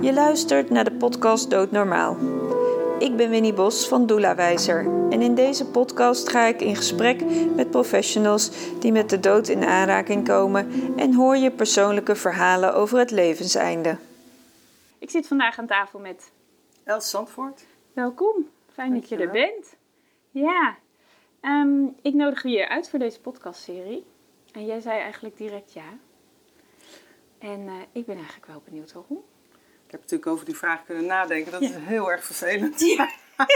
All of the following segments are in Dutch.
Je luistert naar de podcast Doodnormaal. Ik ben Winnie Bos van Doula Wijzer en in deze podcast ga ik in gesprek met professionals die met de dood in aanraking komen en hoor je persoonlijke verhalen over het levenseinde. Ik zit vandaag aan tafel met Els Zandvoort. Welkom, fijn dat je er bent. Ja, ehm, ik nodig je uit voor deze podcastserie. En jij zei eigenlijk direct ja. En eh, ik ben eigenlijk wel benieuwd waarom. Ik heb natuurlijk over die vraag kunnen nadenken. Dat is heel erg vervelend. Ja.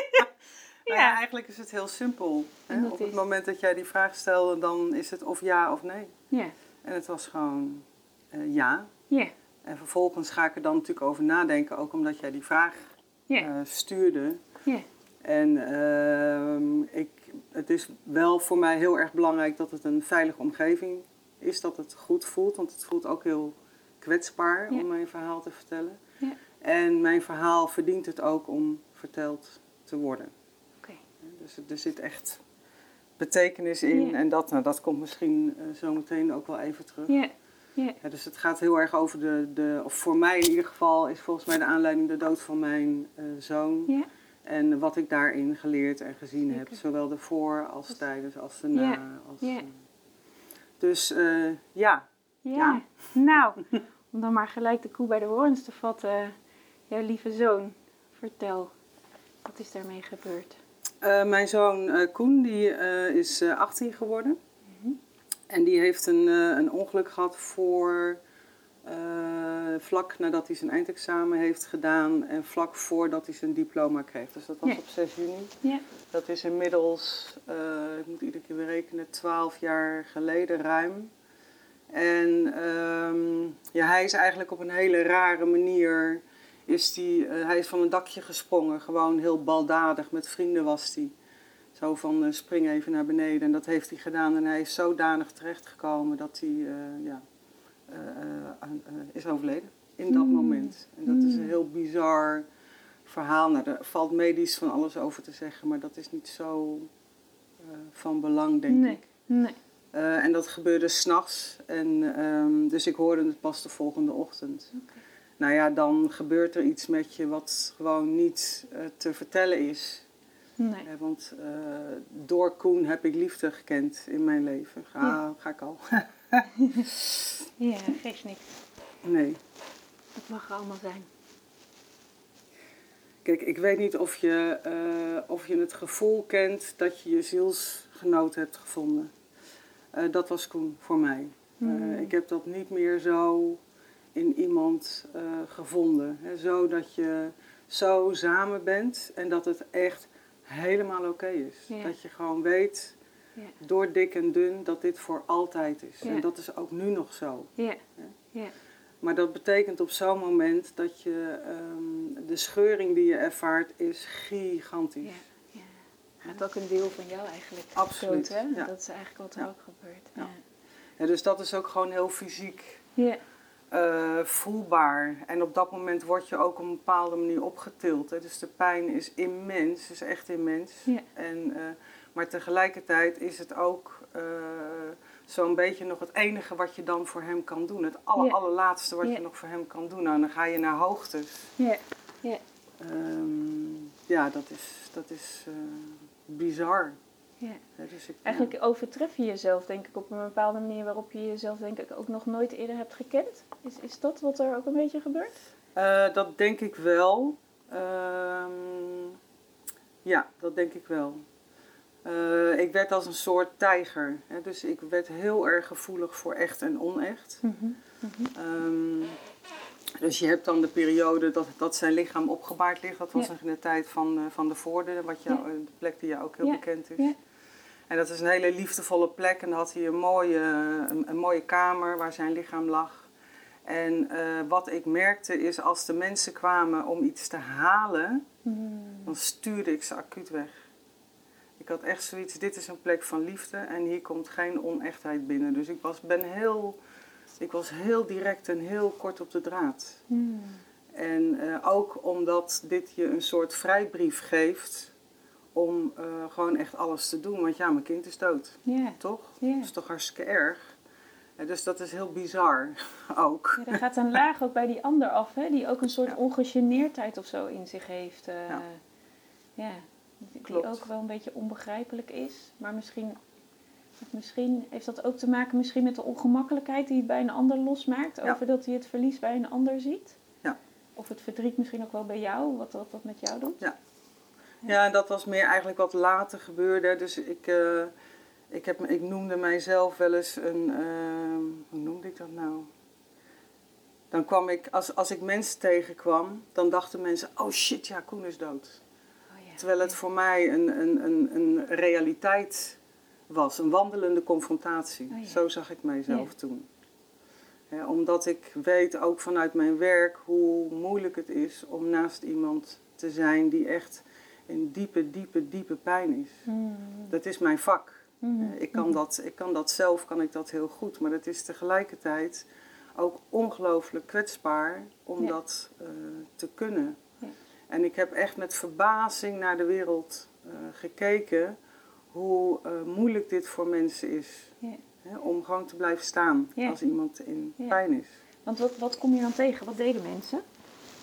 Nou ja, eigenlijk is het heel simpel. Hè? Op het is? moment dat jij die vraag stelde, dan is het of ja of nee. Ja, En het was gewoon eh, ja. ja, En vervolgens ga ik er dan natuurlijk over nadenken, ook omdat jij die vraag ja, eh, stuurde. ja. En ehm, ik, het is wel voor mij heel erg belangrijk dat het een veilige omgeving is, dat het goed voelt. Want het voelt ook heel kwetsbaar Ja. om mijn verhaal te vertellen. Ja. En mijn verhaal verdient het ook om verteld te worden. Oké. Dus er- zit echt betekenis in. Ja. En dat, nou, dat komt misschien eh, zo meteen ook wel even terug. Ja, ja, Ja, dus het gaat heel erg over de, de, of voor mij in ieder geval, is volgens mij de aanleiding de dood van mijn eh, zoon. ja. En wat ik daarin geleerd en gezien heb, zowel de voor als tijdens als de na. Ja, Als, ja. eh, Dus eh, ja, Ja. Ja. Nou, om dan maar gelijk de koe bij de horens te vatten. Jouw lieve zoon, vertel. Wat is daarmee gebeurd? Eh, mijn zoon eh, Koen die, eh, is eh, 18 geworden. Mhm. En die heeft een, eh, een ongeluk gehad voor eh, vlak nadat hij zijn eindexamen heeft gedaan en vlak voordat hij zijn diploma kreeg. Dus dat was Ja. op 6 juni. Ja, Dat is inmiddels, eh, ik moet iedere keer weer rekenen, 12 jaar geleden ruim. En ehm, ja, hij is eigenlijk op een hele rare manier, is die, eh, hij is van een dakje gesprongen, gewoon heel baldadig, met vrienden was hij. Zo van eh, spring even naar beneden en dat heeft hij gedaan en hij is zodanig terechtgekomen dat hij eh, ja, is overleden in dat Mm. moment. En dat is een Mm. heel bizar verhaal. Nou, er valt medisch van alles over te zeggen, maar dat is niet zo eh, van belang, denk nee, ik. nee. Eh, en dat gebeurde s'nachts. En ehm, dus ik hoorde het pas de volgende ochtend. Oké. Nou ja, dan gebeurt er iets met je wat gewoon niet eh, te vertellen is. Nee. Eh, want eh, door Koen heb ik liefde gekend in mijn leven. Ga, Ja. ga ik al? Ja, geeft niks. nee. Het mag er allemaal zijn. Kijk, ik weet niet of je, eh, of je het gevoel kent dat je je zielsgenoot hebt gevonden. Eh, dat was Koen voor mij. Eh, Hmm. ik heb dat niet meer zo in iemand gevonden. Hè, zo dat je zo samen bent en dat het echt helemaal oké is. Ja. Dat je gewoon weet, door dik en dun, dat dit voor altijd is. En dat is ook nu nog zo. ja, ja. Maar dat betekent op zo'n moment dat je ehm, de scheuring die je ervaart is gigantisch. ja, ja. Ook een deel van jou eigenlijk. Absoluut, dood, hè? ja. Dat is eigenlijk wat er Ja. ook gebeurt. Ja. Dus dat is ook gewoon heel fysiek Ja. eh, voelbaar. En op dat moment word je ook op een bepaalde manier opgetild. Hè. Dus de pijn is immens, is echt immens. Ja. En, eh, maar tegelijkertijd is het ook eh, zo'n beetje nog het enige wat je dan voor hem kan doen. Het aller, allerlaatste wat je nog voor hem kan doen. Nou, dan ga je naar hoogtes. Ja. Ja. Ehm, ja, dat is, dat is eh, bizar. ja. Dus ik, Eigenlijk overtref je jezelf, denk ik, op een bepaalde manier waarop je jezelf, denk ik, ook nog nooit eerder hebt gekend. Is, is dat wat er ook een beetje gebeurt? Eh, dat denk ik wel. Ehm, ja, dat denk ik wel. Eh, ik werd als een soort tijger. Hè, dus ik werd heel erg gevoelig voor echt en onecht. Ehm, dus je hebt dan de periode dat, dat zijn lichaam opgebaard ligt. Dat was Ja. nog in de tijd van, eh, van de Voorde, wat jou, Ja. de plek die jou ook heel Ja. bekend is. Ja. En dat is een hele liefdevolle plek. En dan had hij een mooie, een, een mooie kamer waar zijn lichaam lag. En eh, wat ik merkte is als de mensen kwamen om iets te halen, dan stuurde ik ze acuut weg. Ik had echt zoiets, dit is een plek van liefde en hier komt geen onechtheid binnen. Dus ik was, ben heel, ik was heel direct en heel kort op de draad. En eh, ook omdat dit je een soort vrijbrief geeft om eh, gewoon echt alles te doen. Want ja, mijn kind is dood, toch? Dat is toch hartstikke erg. Ja, dus dat is heel bizar ook. Ja, er gaat een laag ook bij die ander af, hè? die ook een soort Ja. ongegeneerdheid of zo in zich heeft. eh, Ja. ja. Die Klopt. ook wel een beetje onbegrijpelijk is. Maar misschien, misschien heeft dat ook te maken misschien met de ongemakkelijkheid die het bij een ander losmaakt. Ja. Over dat hij het verlies bij een ander ziet. Ja. Of het verdriet misschien ook wel bij jou, wat wat dat met jou doet. Ja. Ja, en dat was meer eigenlijk wat later gebeurde. Dus ik, eh, ik, heb, ik noemde mijzelf wel eens een. ehm, hoe noemde ik dat nou? Dan kwam ik, als, als ik mensen tegenkwam, dan dachten mensen: oh shit, ja, Koen is dood. Terwijl het voor mij een, een, een, een realiteit was, een wandelende confrontatie. Oh ja. Zo zag ik mijzelf Ja. toen. Ja, omdat ik weet ook vanuit mijn werk hoe moeilijk het is om naast iemand te zijn die echt in diepe, diepe, diepe pijn is. Hmm. Dat is mijn vak. Hmm. Ik, kan dat, ik kan dat zelf, kan ik dat heel goed. Maar het is tegelijkertijd ook ongelooflijk kwetsbaar om dat eh, te kunnen. En ik heb echt met verbazing naar de wereld eh, gekeken hoe eh, moeilijk dit voor mensen is. Hè, om gewoon te blijven staan als iemand in pijn is. Want wat, wat kom je dan tegen? Wat deden mensen?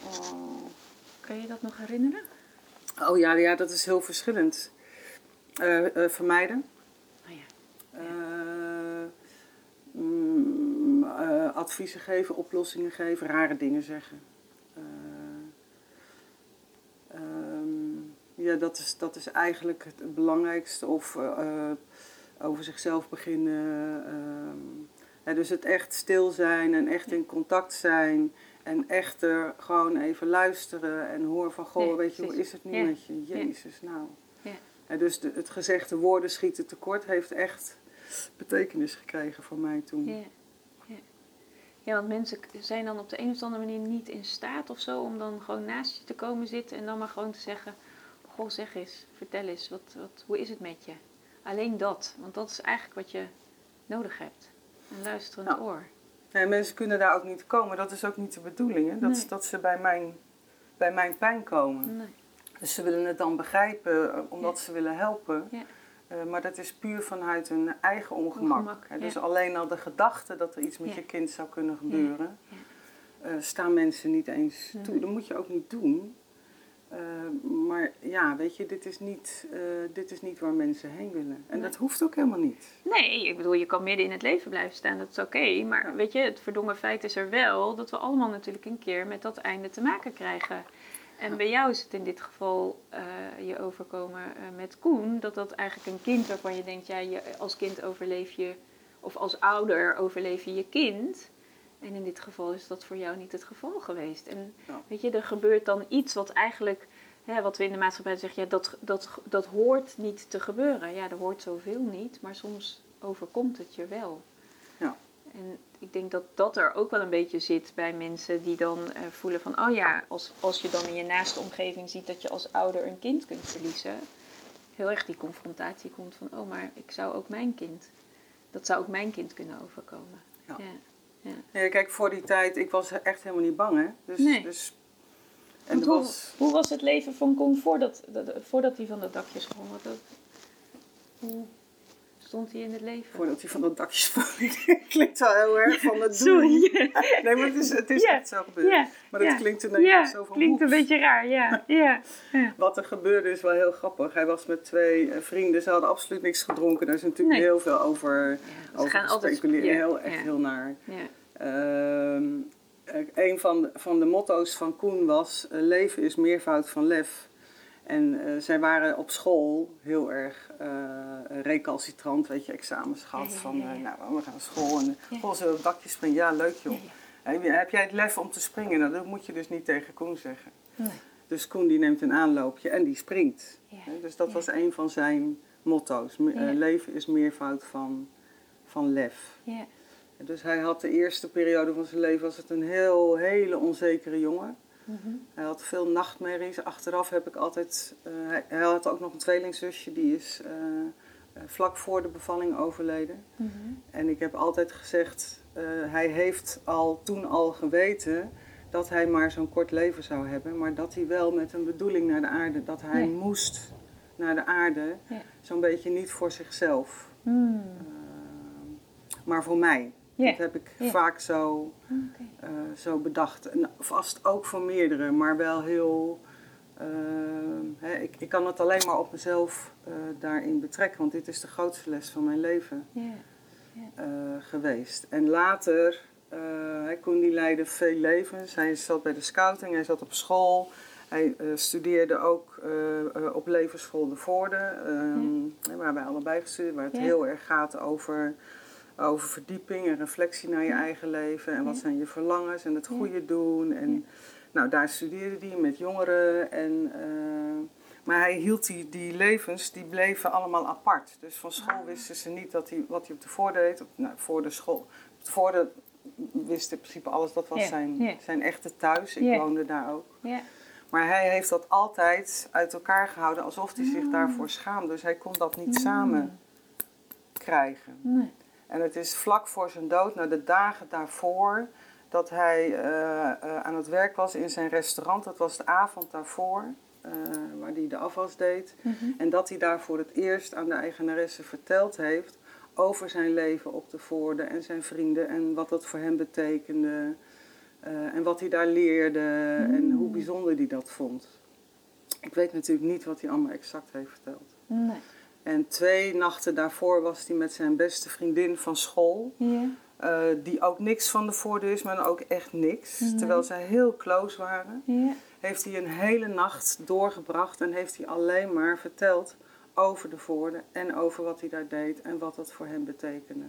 Oh. Kan je dat nog herinneren? Oh ja, ja, dat is heel verschillend. Eh, vermijden. Oh ja. Mm, adviezen geven, oplossingen geven, rare dingen zeggen. Ja, dat is, dat is eigenlijk het belangrijkste. Of eh, eh, over zichzelf beginnen. ehm. Dus het echt stil zijn en echt in contact zijn. En echt er gewoon even luisteren en horen van... Goh, weet je, hoe is het nu Ja. met je? Jezus, nou. Ja. Ja, dus de, het gezegde woorden schieten tekort heeft echt betekenis gekregen voor mij toen. Ja. Ja. ja, want mensen zijn dan op de een of andere manier niet in staat of zo om dan gewoon naast je te komen zitten en dan maar gewoon te zeggen: Goh, zeg eens, vertel eens, wat, wat, hoe is het met je? Alleen dat, want dat is eigenlijk wat je nodig hebt. Een luisterend Ja. oor. Nee, mensen kunnen daar ook niet komen. Dat is ook niet de bedoeling. Hè? Dat, Nee. dat ze bij mijn, bij mijn pijn komen. Nee. Dus ze willen het dan begrijpen eh, omdat Ja. ze willen helpen. Ja. Eh, maar dat is puur vanuit hun eigen ongemak. Ongemak, Hè, Dus ja. alleen al de gedachte dat er iets met je kind zou kunnen gebeuren, Ja. eh, staan mensen niet eens toe. Dat moet je ook niet doen. Eh, maar ja, weet je, dit is, niet, eh, dit is niet waar mensen heen willen. En Nee. dat hoeft ook helemaal niet. Nee, ik bedoel, je kan midden in het leven blijven staan, dat is oké. maar Ja. weet je, het verdongen feit is er wel dat we allemaal natuurlijk een keer met dat einde te maken krijgen. En bij jou is het in dit geval eh, je overkomen met Koen, dat dat eigenlijk een kind waarvan je denkt, ja, je, als kind overleef je, of als ouder overleef je je kind. En in dit geval is dat voor jou niet het geval geweest. En Ja. weet je, er gebeurt dan iets wat eigenlijk, hè, wat we in de maatschappij zeggen, ja, dat, dat, dat hoort niet te gebeuren. Ja, er hoort zoveel niet, maar soms overkomt het je wel. Ja. En ik denk dat dat er ook wel een beetje zit bij mensen die dan eh, voelen van, oh ja, als, als je dan in je naaste omgeving ziet dat je als ouder een kind kunt verliezen, heel erg die confrontatie komt van, oh maar ik zou ook mijn kind, dat zou ook mijn kind kunnen overkomen. Ja. ja. Ja, kijk, voor die tijd, ik was echt helemaal niet bang, hè. Dus, Nee. dus, en hoe, was... hoe was het leven van Koen voordat, dat- voordat hij van dat dakje sprong? Dat, hoe stond hij in het leven? Voordat hij van dat dakje sprong. klinkt wel heel erg van het doen. Sorry. Nee, maar het is, het is Ja, echt zo gebeurd. Ja, Maar dat ja. klinkt ineens ja, zo van klinkt een beetje raar, ja. ja, ja. Wat er gebeurde is wel heel grappig. Hij was met twee eh, vrienden. Ze hadden absoluut niks gedronken. Daar is natuurlijk Nee. heel veel over, ze over gaan ja, heel, echt ja. heel naar. ja. Ehm, eh, een van de, van de motto's van Koen was: eh, leven is meervoud van lef. En eh, zij waren op school heel erg eh, recalcitrant, weet je, examens gehad. Ja, ja, van, ja, ja. eh, nou, we gaan naar school en Ja. we op het dakje springen? Ja, leuk joh. Ja, ja. Heb jij het lef om te springen? Nou, dat moet je dus niet tegen Koen zeggen. Nee. Dus Koen die neemt een aanloopje en die springt. Ja. Dus dat Ja. was een van zijn motto's. Ja. leven is meervoud van, van lef. Ja. Dus hij had de eerste periode van zijn leven was het een heel, hele onzekere jongen. Mhm. Hij had veel nachtmerries. Achteraf heb ik altijd... eh, hij, hij had ook nog een tweelingzusje, die is eh, eh, vlak voor de bevalling overleden. Mhm. En ik heb altijd gezegd, hij heeft al toen al geweten dat hij maar zo'n kort leven zou hebben. Maar dat hij wel met een bedoeling naar de aarde, dat hij moest naar de aarde. Ja. Zo'n beetje niet voor zichzelf, Hmm. maar voor mij. Dat heb ik vaak zo, eh, zo bedacht. En vast ook voor meerdere, maar wel heel. eh, hè, ik, ik kan het alleen maar op mezelf eh, daarin betrekken, want dit is de grootste les van mijn leven geweest. En later, kon die leidde veel levens. Hij zat bij de scouting, hij zat op school. Hij studeerde ook op levenschool de Voorde, ehm, waar wij allebei gestudeerd, waar het heel erg gaat over, over verdieping en reflectie naar je eigen leven. En wat zijn je verlangens en het goede doen. En nou, daar studeerde hij met jongeren. En, eh, maar hij hield die, die levens, die bleven allemaal apart. Dus van school Ah. wisten ze niet dat hij, wat hij op de voorde deed. Op, nou, voor de school. Op de voorde wist in principe alles. Dat was zijn, zijn echte thuis. Ik woonde daar ook. Ja. Maar hij heeft dat altijd uit elkaar gehouden alsof hij Ah. zich daarvoor schaamde. Dus hij kon dat niet samen krijgen. Nee. En het is vlak voor zijn dood, na de dagen daarvoor, dat hij eh, eh, aan het werk was in zijn restaurant. Dat was de avond daarvoor, eh, waar hij de afwas deed. Mhm. En dat hij daar voor het eerst aan de eigenaresse verteld heeft over zijn leven op de Voorde en zijn vrienden en wat dat voor hem betekende. en wat hij daar leerde en hoe bijzonder hij dat vond. Ik weet natuurlijk niet wat hij allemaal exact heeft verteld. Nee. En twee nachten daarvoor was hij met zijn beste vriendin van school. Ja. eh, die ook niks van de voordeur is, maar ook echt niks. Terwijl zij heel close waren. Ja. Heeft hij een hele nacht doorgebracht en heeft hij alleen maar verteld over de voorde. En over wat hij daar deed en wat dat voor hem betekende.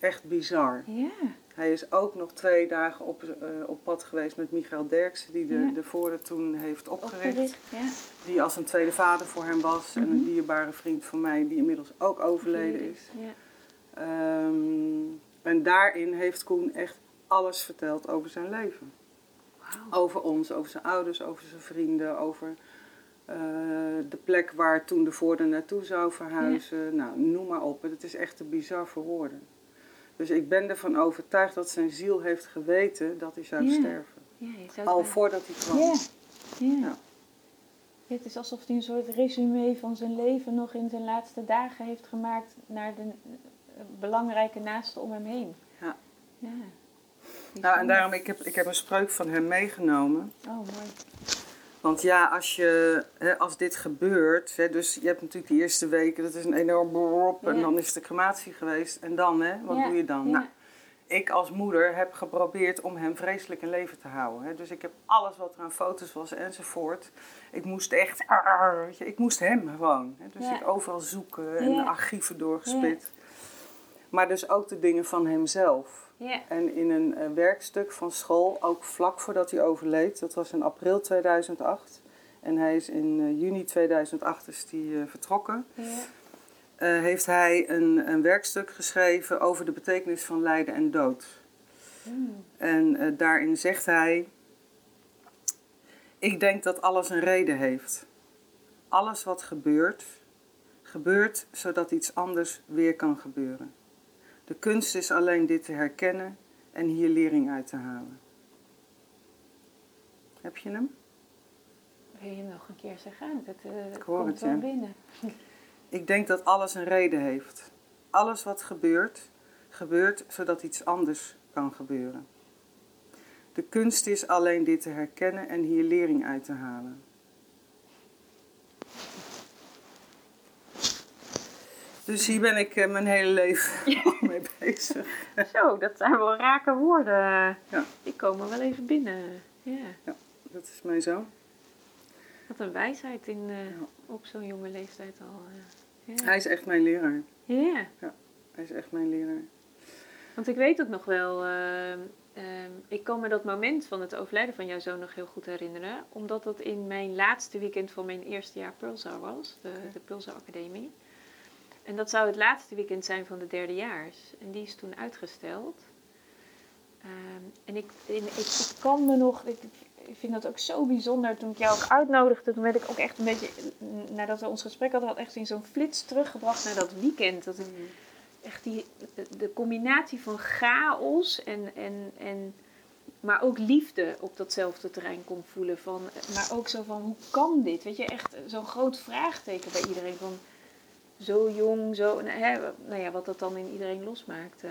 Echt bizar. Ja. Hij is ook nog twee dagen op, eh, op pad geweest met Michael Derksen, die de, Ja. de voorde toen heeft opgericht. Opgericht. Ja. Die als een tweede vader voor hem was. En een dierbare vriend van mij, die inmiddels ook overleden is. Ja. Ehm, en daarin heeft Koen echt alles verteld over zijn leven. Over ons, over zijn ouders, over zijn vrienden, over eh, de plek waar toen de voorde naartoe zou verhuizen. Nou, noem maar op. Het is echt te bizar voor woorden. Dus ik ben ervan overtuigd dat zijn ziel heeft geweten dat hij zou sterven. Al voordat hij kwam. Ja. Ja. Het is alsof hij een soort resume van zijn leven nog in zijn laatste dagen heeft gemaakt naar de belangrijke naasten om hem heen. Ja. Ja. Nou, en daarom, ik heb, ik heb een spreuk van hem meegenomen. Oh, mooi. Want ja, als, je, hè, als dit gebeurt, hè, dus je hebt natuurlijk die eerste weken, dat is een enorm beroep en dan is de crematie geweest. En dan, hè, wat doe je dan? Nou, ik als moeder heb geprobeerd om hem vreselijk in leven te houden. Hè. Dus ik heb alles wat er aan foto's was enzovoort. Ik moest echt, arr, weet je, ik moest hem gewoon. Hè. Dus Ja. ik overal zoeken en Ja. de archieven doorgespit. Maar dus ook de dingen van hemzelf. Ja. En in een eh, werkstuk van school, ook vlak voordat hij overleed, dat was in april 2008. En hij is in eh, juni 2008 is die, eh, vertrokken. Ja. Heeft hij een, een werkstuk geschreven over de betekenis van lijden en dood. Mm. En daarin zegt hij: Ik denk dat alles een reden heeft. Alles wat gebeurt, gebeurt zodat iets anders weer kan gebeuren. De kunst is alleen dit te herkennen en hier lering uit te halen. Heb je hem? Wil je hem nog een keer zeggen? Dat eh, Ik hoor komt het, wel ja. binnen. Ik denk dat alles een reden heeft. Alles wat gebeurt, gebeurt zodat iets anders kan gebeuren. De kunst is alleen dit te herkennen en hier lering uit te halen. Dus hier ben ik eh, mijn hele leven al mee bezig. Zo, dat zijn wel rake woorden. Ja. Die komen wel even binnen. Ja. Dat is mijn zoon. Wat een wijsheid in, eh, Ja. op zo'n jonge leeftijd al. eh. ja. Hij is echt mijn leraar. ja. Hij is echt mijn leraar. Want ik weet ook nog wel, ehm, ik kan me dat moment van het overlijden van jouw zoon nog heel goed herinneren. Omdat dat in mijn laatste weekend van mijn eerste jaar Pulsar was, de, de Pulsar Academie. En dat zou het laatste weekend zijn van de derdejaars. En die is toen uitgesteld. Ehm, en ik, ik, ik kan me nog, ik, ik vind dat ook zo bijzonder. Toen ik jou ook uitnodigde, toen werd ik ook echt een beetje, nadat we ons gesprek hadden, had echt in zo'n flits teruggebracht naar dat weekend. Dat ik echt die, de, de combinatie van chaos en, en, en maar ook liefde op datzelfde terrein kon voelen. Van, maar ook zo van, hoe kan dit? Weet je, echt zo'n groot vraagteken bij iedereen. Van, zo jong, zo... Nou, hè, nou ja, wat dat dan in iedereen losmaakt. eh.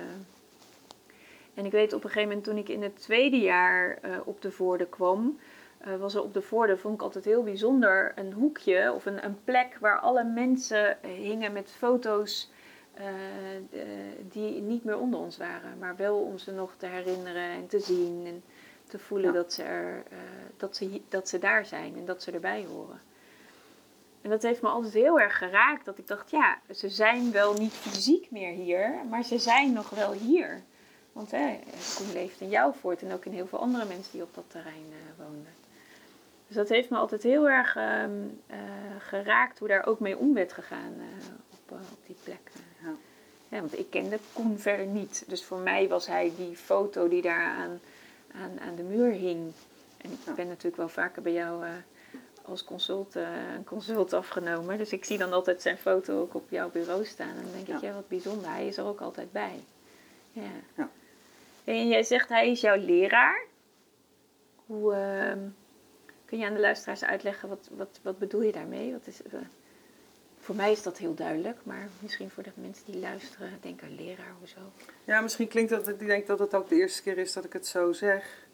En ik weet op een gegeven moment toen ik in het tweede jaar eh, op de Voorde kwam... eh, was er op de Voorde, vond ik altijd heel bijzonder, een hoekje of een, een plek waar alle mensen hingen met foto's die niet meer onder ons waren, maar wel om ze nog te herinneren en te zien en te voelen Ja. dat, ze er, dat, ze, dat ze daar zijn en dat ze erbij horen. En dat heeft me altijd heel erg geraakt, dat ik dacht, ja, ze zijn wel niet fysiek meer hier, maar ze zijn nog wel hier. Want hè, Koen leeft in jou voort en ook in heel veel andere mensen die op dat terrein eh, woonden. Dus dat heeft me altijd heel erg ehm, eh, geraakt hoe daar ook mee om werd gegaan eh, op, op die plek. Ja. Ja, want ik kende Koen verder niet. Dus voor mij was hij die foto die daar aan, aan, aan de muur hing. En ik Ja. ben natuurlijk wel vaker bij jou als consult, een consult afgenomen. Dus ik zie dan altijd zijn foto ook op jouw bureau staan. En dan denk ik, Ja. ja, wat bijzonder. Hij is er ook altijd bij. Ja. Ja. En jij zegt hij is jouw leraar. Hoe, ehm, kun je aan de luisteraars uitleggen, wat, wat, wat bedoel je daarmee? Wat is, eh, voor mij is dat heel duidelijk, maar misschien voor de mensen die luisteren denken, leraar, hoezo? Ja, misschien klinkt dat, ik denk dat het ook de eerste keer is dat ik het zo zeg.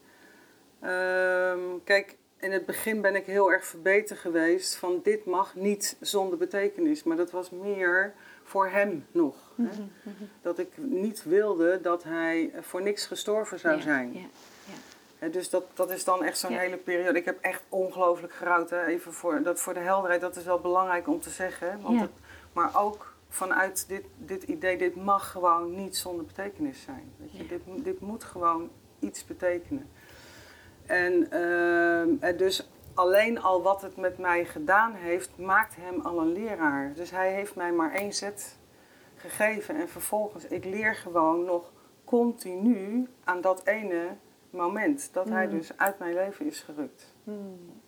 Ehm, kijk, in het begin ben ik heel erg verbeterd geweest van dit mag niet zonder betekenis. Maar dat was meer voor hem nog. Hè? Dat ik niet wilde dat hij voor niks gestorven zou Ja, zijn. Ja, Hè, dus dat, dat is dan echt zo'n Ja. hele periode. Ik heb echt ongelooflijk gerouwd. Hè? Even voor, dat voor de helderheid, dat is wel belangrijk om te zeggen. Want Ja. het, maar ook vanuit dit, dit idee, dit mag gewoon niet zonder betekenis zijn. Weet je? Ja. Dit, dit moet gewoon iets betekenen. En, ehm, dus alleen al wat het met mij gedaan heeft, maakt hem al een leraar. Dus hij heeft mij maar één zet gegeven. En vervolgens, ik leer gewoon nog continu aan dat ene moment. Dat hij Mm. dus uit mijn leven is gerukt. Hmm.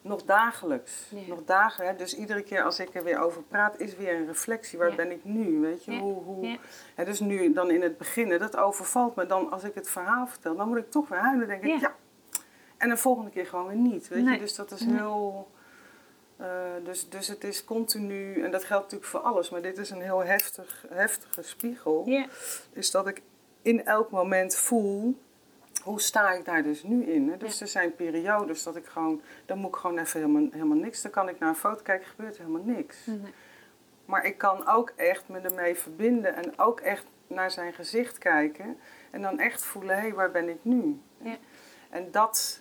Nog dagelijks. Nog dagen. Hè? Dus iedere keer als ik er weer over praat, is weer een reflectie. Waar ben ik nu? Weet je? Hoe, hoe. Hè, dus nu dan in het begin, dat overvalt me. Dan als ik het verhaal vertel, dan moet ik toch weer huilen. Denk ik, Ja. En de volgende keer gewoon weer niet. Weet Nee. je? Dus dat is heel... eh, dus, dus het is continu, en dat geldt natuurlijk voor alles, maar dit is een heel heftig, heftige spiegel. Is dat ik in elk moment voel, hoe sta ik daar dus nu in? Hè? Dus Ja. er zijn periodes dat ik gewoon, dan moet ik gewoon even helemaal, helemaal niks. Dan kan ik naar een foto kijken, gebeurt helemaal niks. Nee. Maar ik kan ook echt me ermee verbinden en ook echt naar zijn gezicht kijken. En dan echt voelen, hé, hey, waar ben ik nu? Ja. En dat,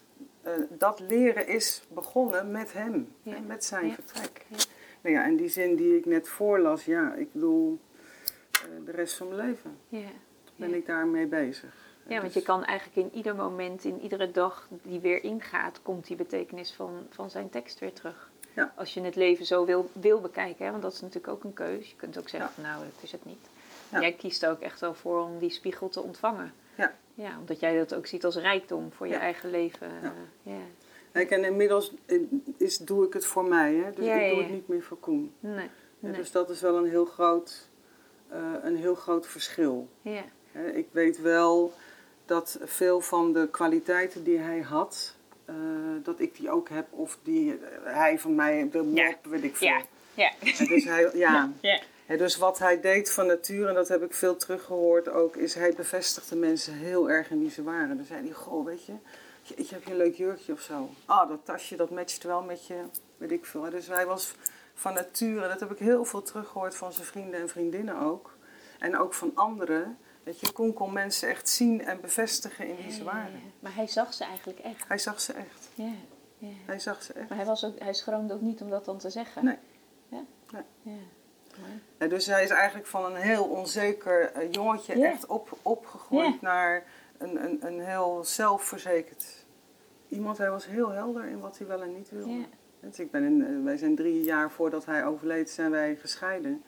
dat leren is begonnen met hem, Ja. hè, met zijn Ja. vertrek. Ja. Nou ja, en die zin die ik net voorlas, ja, ik bedoel, eh, de rest van mijn leven Ja. ben ik daarmee bezig. Ja, want je kan eigenlijk in ieder moment, in iedere dag die weer ingaat, komt die betekenis van, van zijn tekst weer terug. Ja. Als je het leven zo wil, wil bekijken, hè? want dat is natuurlijk ook een keus. Je kunt ook zeggen, Ja. van, nou, dat is het niet. Ja. Jij kiest er ook echt wel voor om die spiegel te ontvangen. Ja. Omdat jij dat ook ziet als rijkdom voor je Ja. eigen leven. Ja. Ja. Kijk, en inmiddels eh, is, doe ik het voor mij, hè? dus Ja, ik doe het niet meer voor Koen. Nee. Dus dat is wel een heel groot, eh, een heel groot verschil. Ja. Ik weet wel dat veel van de kwaliteiten die hij had, eh, dat ik die ook heb. Of die eh, hij van mij, de mop, Ja. weet ik veel. Ja. Ja. Dus, hij, ja. Ja. Dus wat hij deed van nature, en dat heb ik veel teruggehoord ook, is hij bevestigde mensen heel erg in wie ze waren. Dan zei hij, goh, weet je, je, je hebt je een leuk jurkje of zo. Ah, dat tasje, dat matcht wel met je, weet ik veel. Dus hij was van nature, dat heb ik heel veel teruggehoord van zijn vrienden en vriendinnen ook. En ook van anderen. Dat je kon, kon mensen echt zien en bevestigen in wie ze Ja, ja, waren. ja. Maar hij zag ze eigenlijk echt. Hij zag ze echt. Ja. ja. Hij zag ze echt. Maar hij, was ook, hij schroomde ook niet om dat dan te zeggen. Nee. Ja. Nee. Ja. Ja, dus hij is eigenlijk van een heel onzeker eh, jongetje Ja. echt op, opgegroeid Ja. naar een, een, een heel zelfverzekerd iemand. Hij was heel helder in wat hij wel en niet wilde. Dus ik ben in, eh, wij zijn drie jaar voordat hij overleed, zijn wij gescheiden.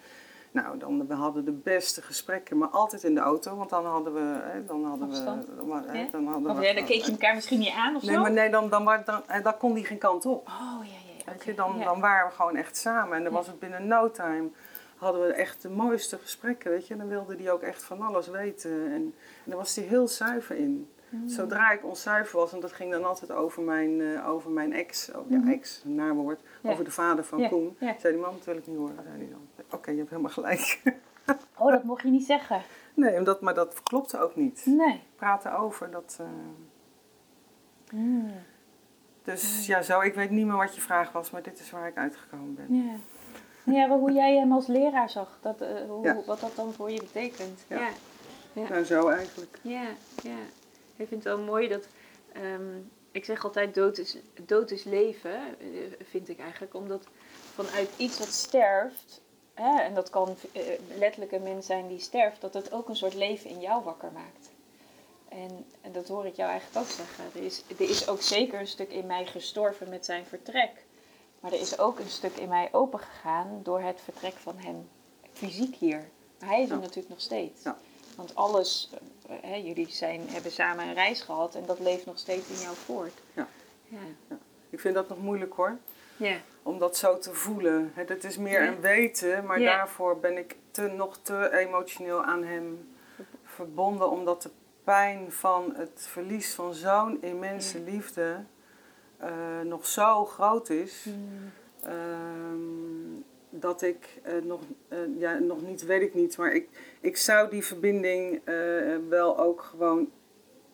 Nou, dan, we hadden de beste gesprekken, maar altijd in de auto, want dan hadden we... Hè, dan hadden Afstand. we dan, hè, dan hadden Of we ja, dan keek je elkaar misschien niet aan of Nee, zo? maar nee, dan, dan, dan, eh, dan kon hij geen kant op. Oh, ja, ja. Je, dan, dan waren we gewoon echt samen. En dan was het binnen no time. Hadden we echt de mooiste gesprekken, weet je. En dan wilde hij ook echt van alles weten. En, en daar was hij heel zuiver in. Mm. Zodra ik onzuiver was, en dat ging dan altijd over mijn, eh, over mijn ex, oh, ja, Mhm. ex, een naar woord, Ja. over de vader van Ja, Koen. ja. Zei die man, dat wil ik niet horen. Zei die dan. Oké, je hebt helemaal gelijk. Oh, dat mocht je niet zeggen. nee, omdat, maar dat klopte ook niet. Nee. Praten over, dat... eh, Mm. dus ja, zo, ik weet niet meer wat je vraag was, maar dit is waar ik uitgekomen ben. Ja. Ja, maar hoe jij hem als leraar zag, dat, eh, hoe, Ja. wat dat dan voor je betekent. Ja. Ja, ja. Nou, zo eigenlijk. ja. ja. Ik vind het wel mooi dat, ehm, ik zeg altijd dood is, dood is leven, eh, vind ik eigenlijk. Omdat vanuit iets wat sterft, hè, en dat kan eh, letterlijk een mens zijn die sterft, dat het ook een soort leven in jou wakker maakt. En, en dat hoor ik jou eigenlijk ook zeggen. Er is, er is ook zeker een stuk in mij gestorven met zijn vertrek. Maar er is ook een stuk in mij opengegaan door het vertrek van hem fysiek hier. Maar hij is er Ja. natuurlijk nog steeds. Ja. Want alles, eh, hè, jullie zijn, hebben samen een reis gehad en dat leeft nog steeds in jou voort. Ja. Ja. Ik vind dat nog moeilijk hoor. Ja. om dat zo te voelen. Het is meer een weten, maar daarvoor ben ik te, nog te emotioneel aan hem verbonden, omdat de pijn van het verlies van zo'n immense liefde eh, nog zo groot is. Mm. ehm, dat ik eh, nog, eh, ja, nog niet, weet ik niet, maar ik, ik zou die verbinding wel ook gewoon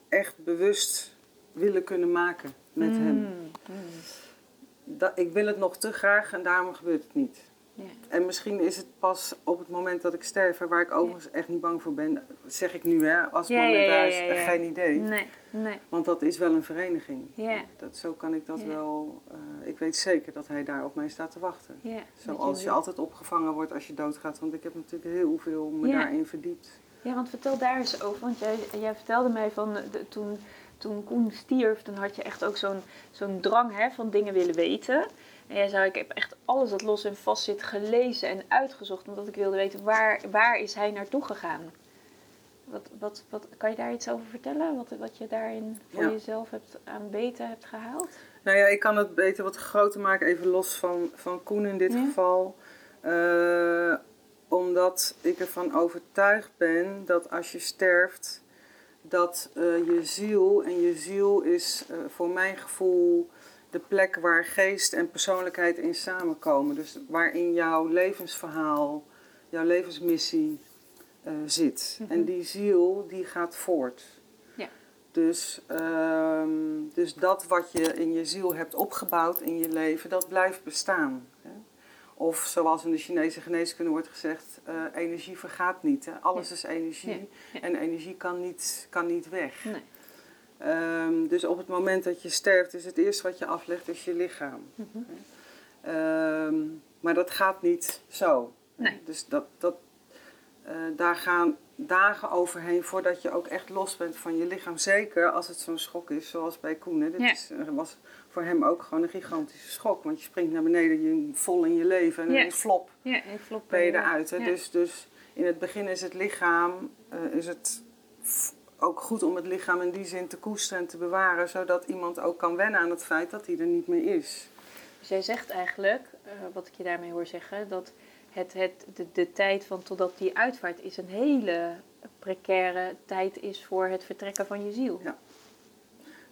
echt bewust willen kunnen maken met hem. Mm. Mm. Dat, ik wil het nog te graag en daarom gebeurt het niet. Ja. En misschien is het pas op het moment dat ik sterf, en waar ik overigens echt niet bang voor ben, zeg ik nu hè, als Ja, moment ja, daar ja, is, ja, ja. geen idee. Nee, nee. Want dat is wel een vereniging. Ja. Dat, zo kan ik dat wel, eh, ik weet zeker dat hij daar op mij staat te wachten. Ja. Zoals je altijd opgevangen wordt als je doodgaat, want ik heb natuurlijk heel veel me daarin verdiept. Ja, want vertel daar eens over. Want jij, jij vertelde mij van de, toen, toen Koen stierf, dan had je echt ook zo'n zo'n drang hè, van dingen willen weten. En jij zei, ik heb echt alles dat los en vast zit gelezen en uitgezocht. Omdat ik wilde weten, waar, waar is hij naartoe gegaan? Wat, wat, wat, kan je daar iets over vertellen? Wat, wat je daarin voor Ja. jezelf hebt, aan beten hebt gehaald? Nou ja, ik kan het beter wat groter maken, even los van, van Koen in dit Ja. geval. Eh, omdat ik ervan overtuigd ben dat als je sterft, dat eh, je ziel, en je ziel is eh, voor mijn gevoel de plek waar geest en persoonlijkheid in samenkomen. Dus waarin jouw levensverhaal, jouw levensmissie eh, zit. Mhm. En die ziel, die gaat voort. Ja. Dus, ehm, dus dat wat je in je ziel hebt opgebouwd in je leven, dat blijft bestaan. Hè? Of zoals in de Chinese geneeskunde wordt gezegd, eh, energie vergaat niet. Hè? Alles Ja. is energie ja. en energie kan niet, kan niet weg. Nee. Ehm, dus op het moment dat je sterft, is het eerste wat je aflegt is je lichaam. Mhm. Ehm, maar dat gaat niet zo. Nee. Dus dat, dat, eh, daar gaan dagen overheen voordat je ook echt los bent van je lichaam. Zeker als het zo'n schok is, zoals bij Koen. Hè. Dit Ja. is, was voor hem ook gewoon een gigantische schok. Want je springt naar beneden, je vol in je leven en Ja. ineens flop Ja, flop ben je eruit. Hè? Dus, dus in het begin is het lichaam, eh, is het ook goed om het lichaam in die zin te koesteren en te bewaren. Zodat iemand ook kan wennen aan het feit dat hij er niet meer is. Dus jij zegt eigenlijk, eh, wat ik je daarmee hoor zeggen, dat het, het, de, de tijd van totdat die uitvaart is een hele precaire tijd is voor het vertrekken van je ziel. Ja.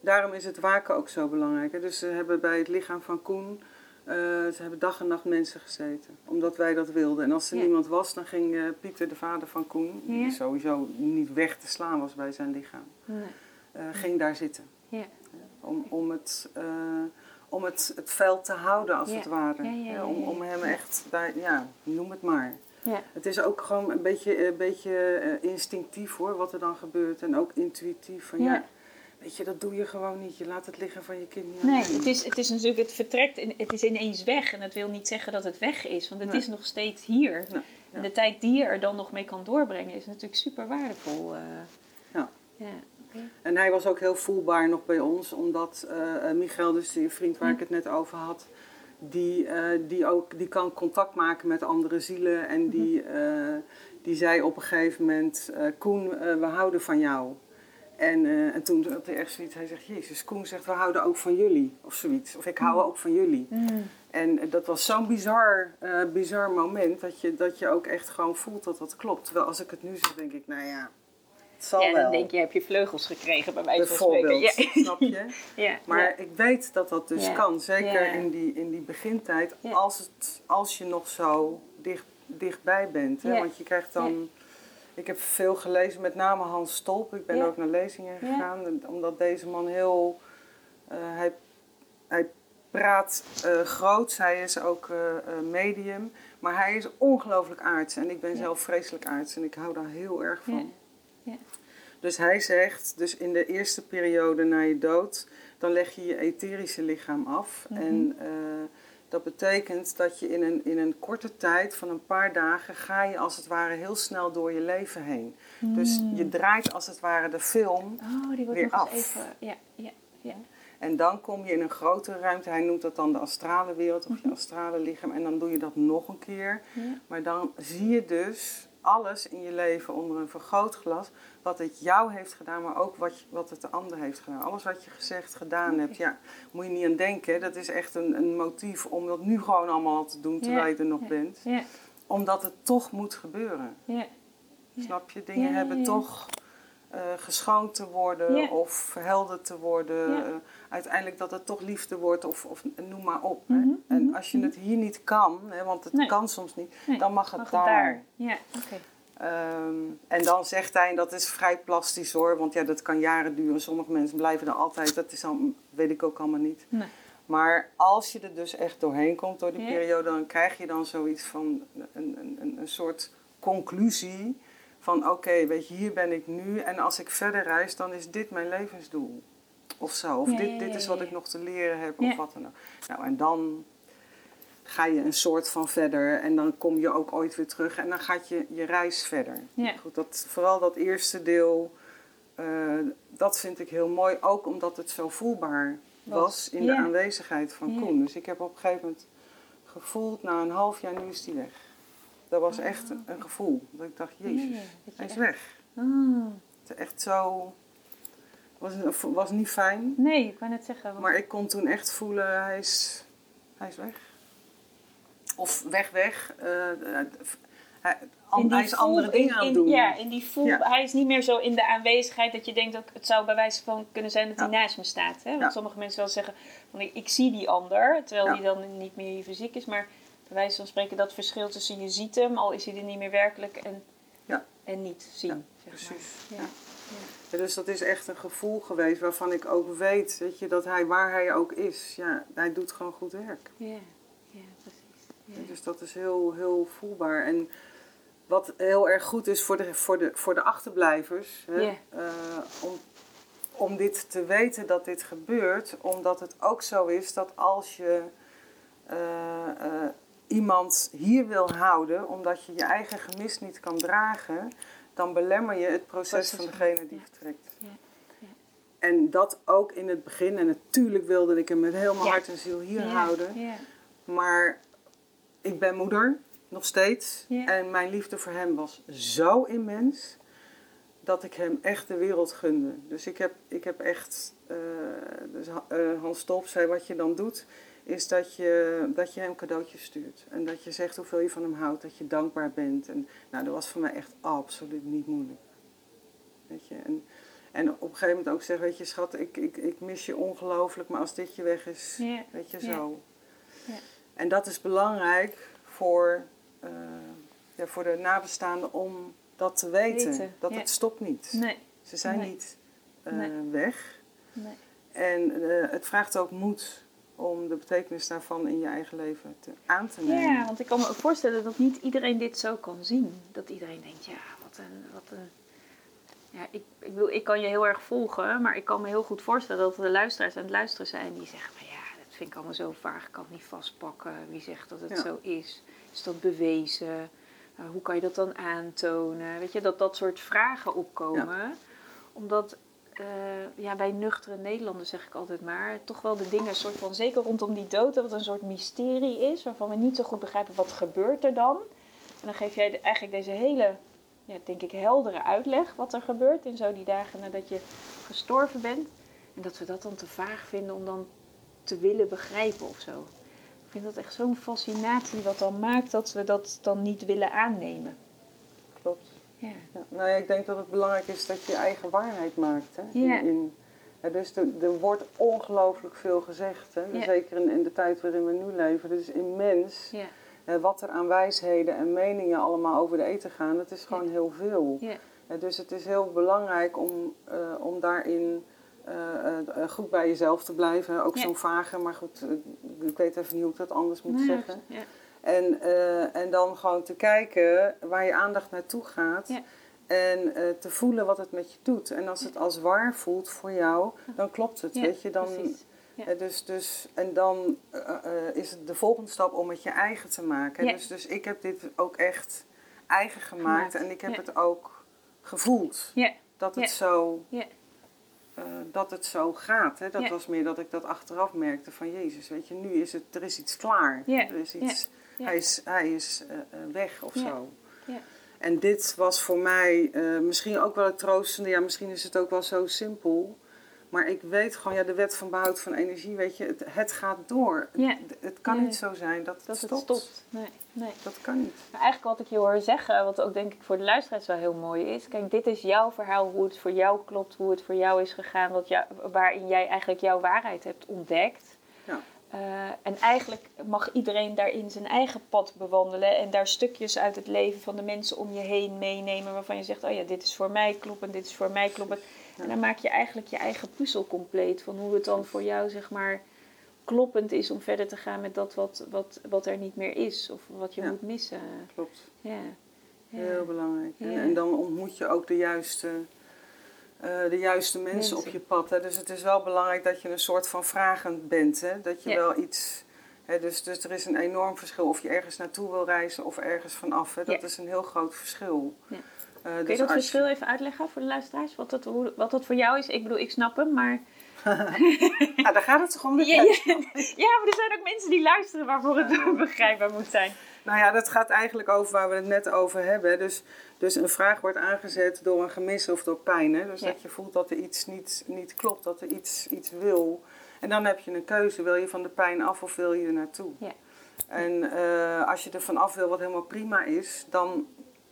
Daarom is het waken ook zo belangrijk. Hè? Dus ze hebben bij het lichaam van Koen, eh, ze hebben dag en nacht mensen gezeten. Omdat wij dat wilden. En als er Ja. niemand was, dan ging eh, Pieter, de vader van Koen, Ja. die sowieso niet weg te slaan was bij zijn lichaam, Nee. eh, ging daar zitten. Ja. Om, om, het, om het, het veld te houden, als het ware. Om, om hem echt, daar, ja, noem het maar. Ja. Het is ook gewoon een beetje, een beetje instinctief hoor, wat er dan gebeurt. En ook intuïtief. Van, ja. Weet je, dat doe je gewoon niet. Je laat het liggen van je kind niet Nee, het is, het is natuurlijk, het vertrekt, het is ineens weg. En dat wil niet zeggen dat het weg is, want het Nee. is nog steeds hier. Ja. En de tijd die je er dan nog mee kan doorbrengen is natuurlijk super waardevol. eh. Ja. ja. En hij was ook heel voelbaar nog bij ons, omdat eh, eh, Michael, dus die vriend waar ik het net over had, die, die, ook, die kan contact maken met andere zielen. En die, eh, die zei op een gegeven moment, Koen, we houden van jou. En, eh, en toen had hij echt zoiets, hij zegt, Jezus, Koen zegt, we houden ook van jullie. Of zoiets, of ik hou ook van jullie. Mm. En dat was zo'n bizar, eh, bizar moment, dat je, dat je ook echt gewoon voelt dat dat klopt. Terwijl als ik het nu zeg, denk ik, nou ja, Het zal ja, wel. dan denk je, heb je vleugels gekregen bij wijze van Bijvoorbeeld, spreken. Ja. snap je? Ja, Maar ja. ik weet dat dat dus kan. Zeker in, die, in die begintijd. Als, het, als je nog zo dicht, dichtbij bent. Hè? Ja. Want je krijgt dan... Ik heb veel gelezen, met name Hans Stolp. Ik ben Ja. ook naar lezingen gegaan. Omdat deze man heel... eh, hij, hij praat eh groots. Hij is ook eh, medium. Maar hij is ongelooflijk aards. En ik ben Ja. zelf vreselijk aards. En ik hou daar heel erg van. Dus hij zegt, dus in de eerste periode na je dood, dan leg je je etherische lichaam af. Mhm. En dat betekent dat je in een, in een korte tijd van een paar dagen ga je als het ware heel snel door je leven heen. Dus je draait als het ware de film Oh, die wordt weer nog af. even... Ja, ja, ja. en dan kom je in een grotere ruimte. Hij noemt dat dan de astrale wereld of je astrale lichaam. En dan doe je dat nog een keer. Ja. Maar dan zie je dus alles in je leven onder een vergrootglas. Wat het jou heeft gedaan, maar ook wat, je- wat het de ander heeft gedaan. Alles wat je gezegd, gedaan hebt. Ja, moet je niet aan denken. Dat is echt een, een motief om dat nu gewoon allemaal te doen terwijl je er nog Ja. bent. Ja, Omdat het toch moet gebeuren. Snap je? Dingen hebben toch eh, geschoond te worden of verhelderd te worden. Eh, uiteindelijk dat het toch liefde wordt of, of noem maar op. hè. Mhm, En mhm, als je het hier niet kan, hè, want het Nee. kan soms niet, Nee, dan mag het Mag daar. Ja, oké. Ehm, en dan zegt hij, en dat is vrij plastisch hoor, want ja, dat kan jaren duren. Sommige mensen blijven er altijd, dat is dan, weet ik ook allemaal niet. Nee. Maar als je er dus echt doorheen komt door die Ja. periode, dan krijg je dan zoiets van een, een, een, een soort conclusie van oké, weet je, hier ben ik nu en als ik verder reis, dan is dit mijn levensdoel. Of zo, of Ja, dit, ja, dit is wat ik nog te leren heb, of wat dan ook. Nou, en dan ga je een soort van verder en dan kom je ook ooit weer terug en dan gaat je je reis verder. Ja. Goed, dat, vooral dat eerste deel, eh, dat vind ik heel mooi, ook omdat het zo voelbaar was, Was. in de aanwezigheid van. Koen. Dus ik heb op een gegeven moment gevoeld, na een half jaar, nu is die weg. Dat was echt een, een gevoel. Dat ik dacht, jezus, Ah. Ja, dat je hij is echt- weg. Ah. Het is echt zo... Was, was niet fijn, Nee, ik wou net zeggen. want- maar ik kon toen echt voelen, hij is, hij is weg. Of weg, weg. eh, hij, in die hij is andere dingen in- aan het doen. Ja, in die voel. Ja. Hij is niet meer zo in de aanwezigheid dat je denkt dat het zou bij wijze van kunnen zijn dat hij naast me staat. Hè? Want Ja. sommige mensen wel zeggen van ik, ik zie die ander, terwijl die dan niet meer hier fysiek is. Maar bij wijze van spreken dat verschil tussen je ziet hem, al is hij er niet meer werkelijk, en, Ja. en niet zien. Ja, zeg precies. Maar. Ja. Ja. Ja, dus dat is echt een gevoel geweest waarvan ik ook weet, weet je, dat hij waar hij ook is, ja, hij doet gewoon goed werk. Ja. ja, precies. Dus dat is heel, heel voelbaar. En wat heel erg goed is voor de, voor de, voor de achterblijvers, hè, eh, om, om dit te weten dat dit gebeurt, omdat het ook zo is dat als je eh, eh, iemand hier wil houden, omdat je je eigen gemis niet kan dragen, dan belemmer je het proces van degene die vertrekt. Ja, ja. En dat ook in het begin. En natuurlijk wilde ik hem met heel mijn Ja. hart en ziel hier houden. Ja. Maar ik ben moeder, nog steeds. En mijn liefde voor hem was zo immens dat ik hem echt de wereld gunde. Dus ik heb, ik heb echt. eh, dus, eh, Hans Stolp zei: wat je dan doet, is dat je, dat je hem cadeautjes stuurt. En dat je zegt hoeveel je van hem houdt, dat je dankbaar bent. En nou, dat was voor mij echt absoluut niet moeilijk. Weet je? En, en op een gegeven moment ook zeggen: Weet je, schat, ik, ik, ik mis je ongelooflijk, maar als dit je weg is, weet je zo. En dat is belangrijk voor, eh, ja, voor de nabestaanden om dat te weten. Weten, Dat het stopt niet. Nee, Ze zijn Nee. niet eh, Nee. weg. nee. En eh, het vraagt ook moed om de betekenis daarvan in je eigen leven te, aan te nemen. Ja, want ik kan me ook voorstellen dat niet iedereen dit zo kan zien. Dat iedereen denkt, ja, wat een... Wat een... Ja, ik, ik, wil, ik kan je heel erg volgen, maar ik kan me heel goed voorstellen dat de luisteraars aan het luisteren zijn die zeggen van ja, dat vind ik allemaal zo vaag, ik kan het niet vastpakken. Wie zegt dat het Ja. zo is? Is dat bewezen? Uh, hoe kan je dat dan aantonen? Weet je, dat dat soort vragen opkomen. Omdat eh, ja, bij nuchtere Nederlanders zeg ik altijd maar, toch wel de dingen soort van, zeker rondom die dood, dat het een soort mysterie is, waarvan we niet zo goed begrijpen wat gebeurt er dan. En dan geef jij eigenlijk deze hele, ja, denk ik, heldere uitleg wat er gebeurt in zo die dagen nadat je gestorven bent. En dat we dat dan te vaag vinden om dan te willen begrijpen of zo. Ik vind dat echt zo'n fascinatie wat dan maakt dat we dat dan niet willen aannemen. Klopt. Ja. Ja, nou ja, ik denk dat het belangrijk is dat je je eigen waarheid maakt. Hè? Ja. In, in- ja, dus er, er wordt ongelooflijk veel gezegd. Hè? Ja. Zeker in, in de tijd waarin we nu leven. Het is immens. Ja. Wat er aan wijsheden en meningen allemaal over de eten gaan, dat is gewoon heel veel. Ja. Dus het is heel belangrijk om, eh, om daarin eh, eh, goed bij jezelf te blijven. Ook zo'n vage, maar goed, ik weet even niet hoe ik dat anders moet Nou, zeggen. Ja. En, eh, en dan gewoon te kijken waar je aandacht naartoe gaat. Ja. En eh, te voelen wat het met je doet. En als het als waar voelt voor jou, dan klopt het. Ja, weet je? Dan. Ja. eh, dus, dus, en dan is het de volgende stap om het je eigen te maken. Ja. Dus, dus ik heb dit ook echt eigen gemaakt. Gemaakt, En ik heb ja. het ook gevoeld. Dat het zo... Ja. dat het zo gaat. Hè? Dat was meer dat ik dat achteraf merkte van Jezus, weet je, nu is het, er is iets klaar. Er is iets, Ja. Hij is, hij is eh, eh, weg of Ja. zo. En dit was voor mij eh, misschien ook wel het troostende. Ja, misschien is het ook wel zo simpel. Maar ik weet gewoon, ja, de wet van behoud van energie, weet je, het, het gaat door. Ja. Het, het kan niet zo zijn dat het Dat het stopt. stopt. Nee, nee. Dat kan niet. Maar eigenlijk wat ik je hoor zeggen, wat ook denk ik voor de luisteraars wel heel mooi is. Kijk, dit is jouw verhaal, hoe het voor jou klopt, hoe het voor jou is gegaan, wat jou, waarin jij eigenlijk jouw waarheid hebt ontdekt. Eh, en eigenlijk mag iedereen daarin zijn eigen pad bewandelen en daar stukjes uit het leven van de mensen om je heen meenemen waarvan je zegt, oh ja, dit is voor mij kloppend, dit is voor mij kloppend. En dan maak je eigenlijk je eigen puzzel compleet van hoe het dan voor jou, zeg maar, kloppend is om verder te gaan met dat wat, wat, wat er niet meer is of wat je Ja. moet missen. Klopt. Ja. ja. Heel belangrijk. En dan ontmoet je ook de juiste, eh, de juiste mensen, Mensen. op je pad. Hè. Dus het is wel belangrijk dat je een soort van vragend bent. Hè. Dat je Ja. wel iets... Hè, dus, dus er is een enorm verschil of je ergens naartoe wil reizen of ergens vanaf. Hè. Dat Ja. is een heel groot verschil. Ja. Eh, Kun dus je dat als verschil even uitleggen voor de luisteraars? Wat dat, hoe, wat dat voor jou is? Ik bedoel, ik snap hem, maar... Ja, daar gaat het toch om. dat ja, maar er zijn ook mensen die luisteren waarvoor het begrijpbaar moet zijn. Nou ja, dat gaat eigenlijk over waar we het net over hebben. Dus, dus een vraag wordt aangezet door een gemis of door pijn. Hè? Dus Ja. dat je voelt dat er iets niet, niet klopt, dat er iets, iets wil. En dan heb je een keuze. Wil je van de pijn af of wil je er naartoe? Ja. En eh, als je er vanaf wil, wat helemaal prima is, dan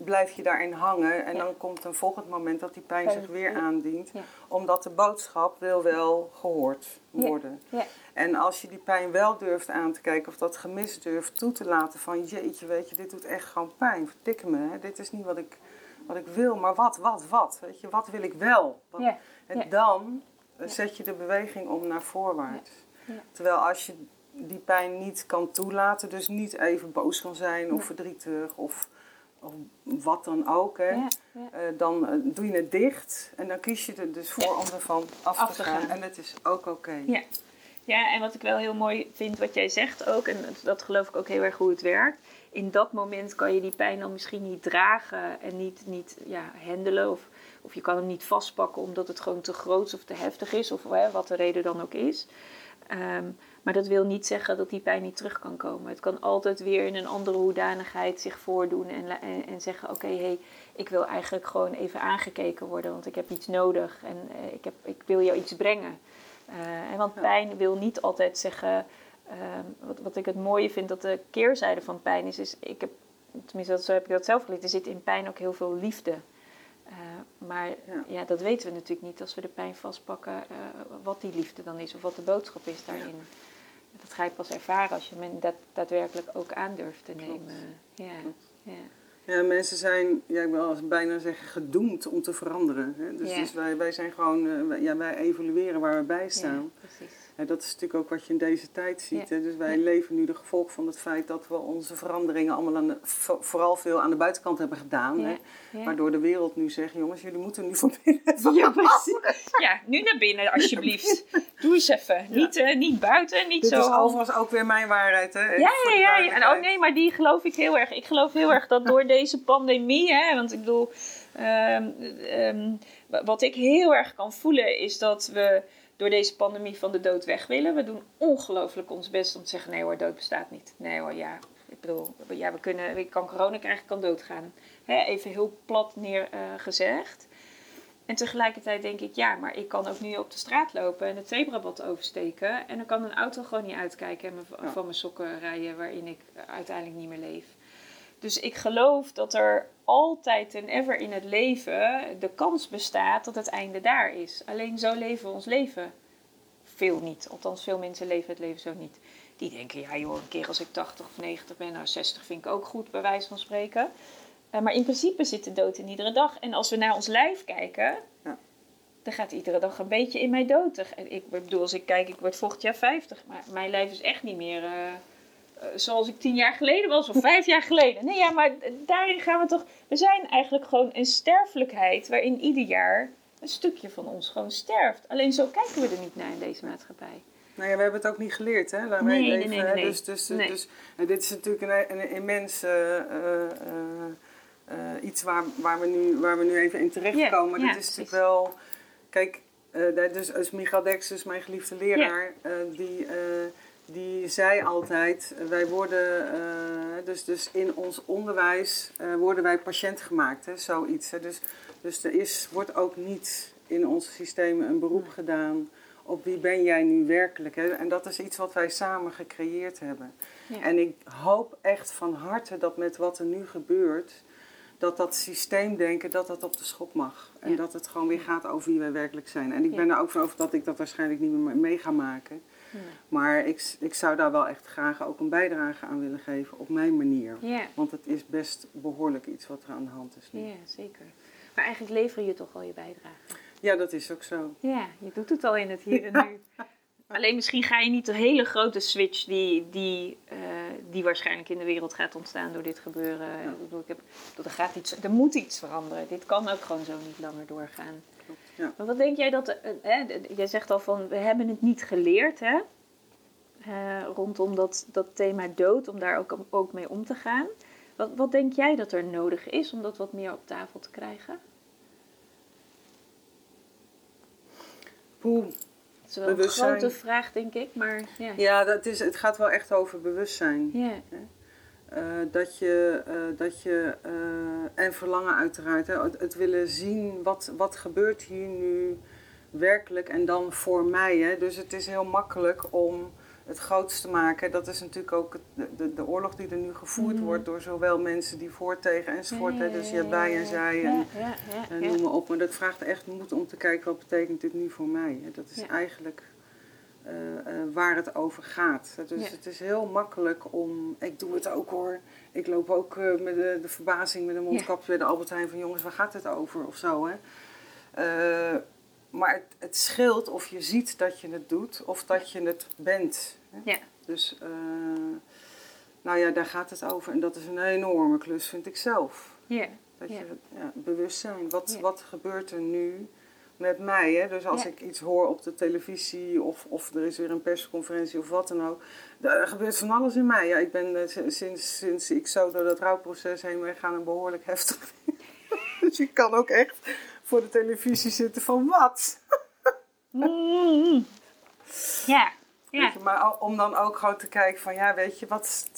blijf je daarin hangen. En Ja. dan komt een volgend moment dat die pijn Pijn, zich weer ja. aandient. Ja. Omdat de boodschap wil wel gehoord worden. Ja. En als je die pijn wel durft aan te kijken of dat gemis durft toe te laten van jeetje, weet je, dit doet echt gewoon pijn. Verdikke me, hè? dit is niet wat ik, wat ik wil, maar wat, wat, wat? Weet je, wat wil ik wel? Wat-. En dan eh, zet je de beweging om naar voorwaarts. Terwijl als je die pijn niet kan toelaten, dus niet even boos kan zijn of verdrietig of, of wat dan ook, hè? Ja, ja. Eh, dan eh, doe je het dicht en dan kies je er dus voor om ervan af, Af te gaan. gaan. En het is ook oké. Ja. ja, en wat ik wel heel mooi vind wat jij zegt ook, en dat- dat geloof ik ook heel erg hoe het werkt. In dat moment kan je die pijn dan misschien niet dragen en niet, niet ja, handelen. Of, of je kan hem niet vastpakken omdat het gewoon te groot of te heftig is. Of hè, wat de reden dan ook is. Ehm, maar dat wil niet zeggen dat die pijn niet terug kan komen. Het kan altijd weer in een andere hoedanigheid zich voordoen en, en, en zeggen: Oké, hey, ik wil eigenlijk gewoon even aangekeken worden, want ik heb iets nodig en eh, ik, heb, ik wil jou iets brengen. Eh, en want pijn wil niet altijd zeggen. ehm, wat, wat ik het mooie vind dat de keerzijde van pijn is, is ik heb, tenminste dat, zo heb ik dat zelf geleerd, er zit in pijn ook heel veel liefde. Eh, maar Ja. ja. dat weten we natuurlijk niet als we de pijn vastpakken, wat die liefde dan is of wat de boodschap is daarin. Dat ga je pas ervaren als je men dat daadwerkelijk ook aandurft te Klopt. nemen. Ja, Klopt. ja. Ja, mensen zijn, ja, ik wil als bijna zeggen, gedoemd om te veranderen. Hè? Dus, Ja. dus wij, wij zijn gewoon, eh, wij- ja, wij evolueren waar we bij ja, staan. precies. Ja, dat is natuurlijk ook wat je in deze tijd ziet. Ja. Hè? Dus wij Ja. leven nu de gevolg van het feit dat we onze veranderingen allemaal aan de, vooral veel aan de buitenkant hebben gedaan. Hè? Ja, ja. Waardoor de wereld nu zegt, jongens, jullie moeten nu van binnen Ja, precies. Ja, nu naar binnen alsjeblieft. Doe eens even. Niet, eh, niet buiten, niet Dit zo. is overigens ook weer mijn waarheid, hè? Ja, ja, ja. En oh nee, maar die geloof ik heel erg. Ik geloof heel erg dat door deze pandemie, hè, want ik bedoel, ehm, ehm, wa- wat ik heel erg kan voelen is dat we door deze pandemie van de dood weg willen. We doen ongelooflijk ons best om te zeggen: nee hoor, dood bestaat niet. Nee hoor, ja. Ik bedoel, ja, we kunnen, ik kan corona krijgen, ik kan doodgaan. Hè, even heel plat neergezegd. En tegelijkertijd denk ik, ja, maar ik kan ook nu op de straat lopen en het zebrabad oversteken. En dan kan een auto gewoon niet uitkijken en me- Ja. van mijn sokken rijden waarin ik uiteindelijk niet meer leef. Dus ik geloof dat er altijd en ever in het leven de kans bestaat dat het einde daar is. Alleen zo leven we ons leven veel niet. Althans, veel mensen leven het leven zo niet. Die denken, ja joh, een keer als ik 80 of 90 ben, nou 60 vind ik ook goed, bij wijze van spreken. Uh, maar in principe zit de dood in iedere dag. En als we naar ons lijf kijken, Ja. dan gaat iedere dag een beetje in mij dood. Ik bedoel, als ik kijk, ik word volgend jaar 50, maar mijn lijf is echt niet meer... eh, eh, zoals ik tien jaar geleden was of vijf jaar geleden. Nee, ja, maar daarin gaan we toch. We zijn eigenlijk gewoon een sterfelijkheid waarin ieder jaar een stukje van ons gewoon sterft. Alleen zo kijken we er niet naar in deze maatschappij. Nou ja, we hebben het ook niet geleerd, hè? Waar Nee, leven, nee. Dus, dus, Nee. dus nou, dit is natuurlijk een, een immens eh, eh, eh, eh, iets waar, waar, we nu, waar we nu even in terechtkomen. Ja, ja, dit is natuurlijk wel... Kijk, eh, dus, dus Michael Dex, dus mijn geliefde leraar, eh, die, eh, die zei altijd... eh, wij worden, eh, dus, dus in ons onderwijs eh, worden wij patiënt gemaakt, hè? Zoiets. Hè? Dus, dus er is, wordt ook niet in onze systemen een beroep gedaan op wie ben jij nu werkelijk. Hè? En dat is iets wat wij samen gecreëerd hebben. Ja. En ik hoop echt van harte dat met wat er nu gebeurt, dat dat systeemdenken, dat dat op de schop mag. En Ja. dat het gewoon weer gaat over wie wij werkelijk zijn. En ik Ja. ben er ook van over dat ik dat waarschijnlijk niet meer mee ga maken. Maar ik, ik zou daar wel echt graag ook een bijdrage aan willen geven op mijn manier. Ja, Want het is best behoorlijk iets wat er aan de hand is nu. ja, zeker. Maar eigenlijk lever je toch al je bijdrage. Ja, dat is ook zo. Ja, je doet het al in het hier en nu. Alleen misschien ga je niet de hele grote switch die, die, eh, die waarschijnlijk in de wereld gaat ontstaan door dit gebeuren. Ik bedoel, ik heb, er, gaat iets, er moet iets veranderen. Dit kan ook gewoon zo niet langer doorgaan. Ja. Maar wat denk jij dat... eh, hè, jij zegt al van, we hebben het niet geleerd, hè? Eh, rondom dat, dat thema dood, om daar ook, ook mee om te gaan. Wat, wat denk jij dat er nodig is om dat wat meer op tafel te krijgen? Poeh. Dat is wel een grote vraag, denk ik, maar ja. Ja, dat is, het gaat wel echt over bewustzijn. Ja, Eh, dat je, eh, dat je eh, en verlangen uiteraard, hè, het, het willen zien wat, wat gebeurt hier nu werkelijk en dan voor mij. Hè. Dus het is heel makkelijk om het groots te maken. Dat is natuurlijk ook het- de, de, de oorlog die er nu gevoerd Mhm. wordt door zowel mensen die voor, tegen enzovoort. Dus je hebt wij en zij en, en noem maar op. Maar dat vraagt echt moed om te kijken wat betekent dit nu voor mij. Dat is eigenlijk eh, eh, waar het over gaat. Dus het is heel makkelijk om. Ik doe het ook hoor. Ik loop ook eh, met de, de verbazing met een mondkapje bij de Albert Heijn van jongens, waar gaat het over of zo. Hè? Maar het, het scheelt of je ziet dat je het doet of dat je het bent. Hè? Ja. Dus eh, nou ja, daar gaat het over. En dat is een enorme klus, vind ik zelf. Ja, Dat Ja. je ja, bewustzijn, wat, Ja. wat gebeurt er nu met mij? Hè? Dus als ik iets hoor op de televisie of, of er is weer een persconferentie of wat dan ook. Er gebeurt van alles in mij. Ja, ik ben eh, sinds, sinds ik zo door dat rouwproces heen ben gaan een behoorlijk heftig. dus ik kan ook echt voor de televisie zitten van wat? Mm. ja, ja. Weet je, maar om dan ook gewoon te kijken van ja, weet je, wat,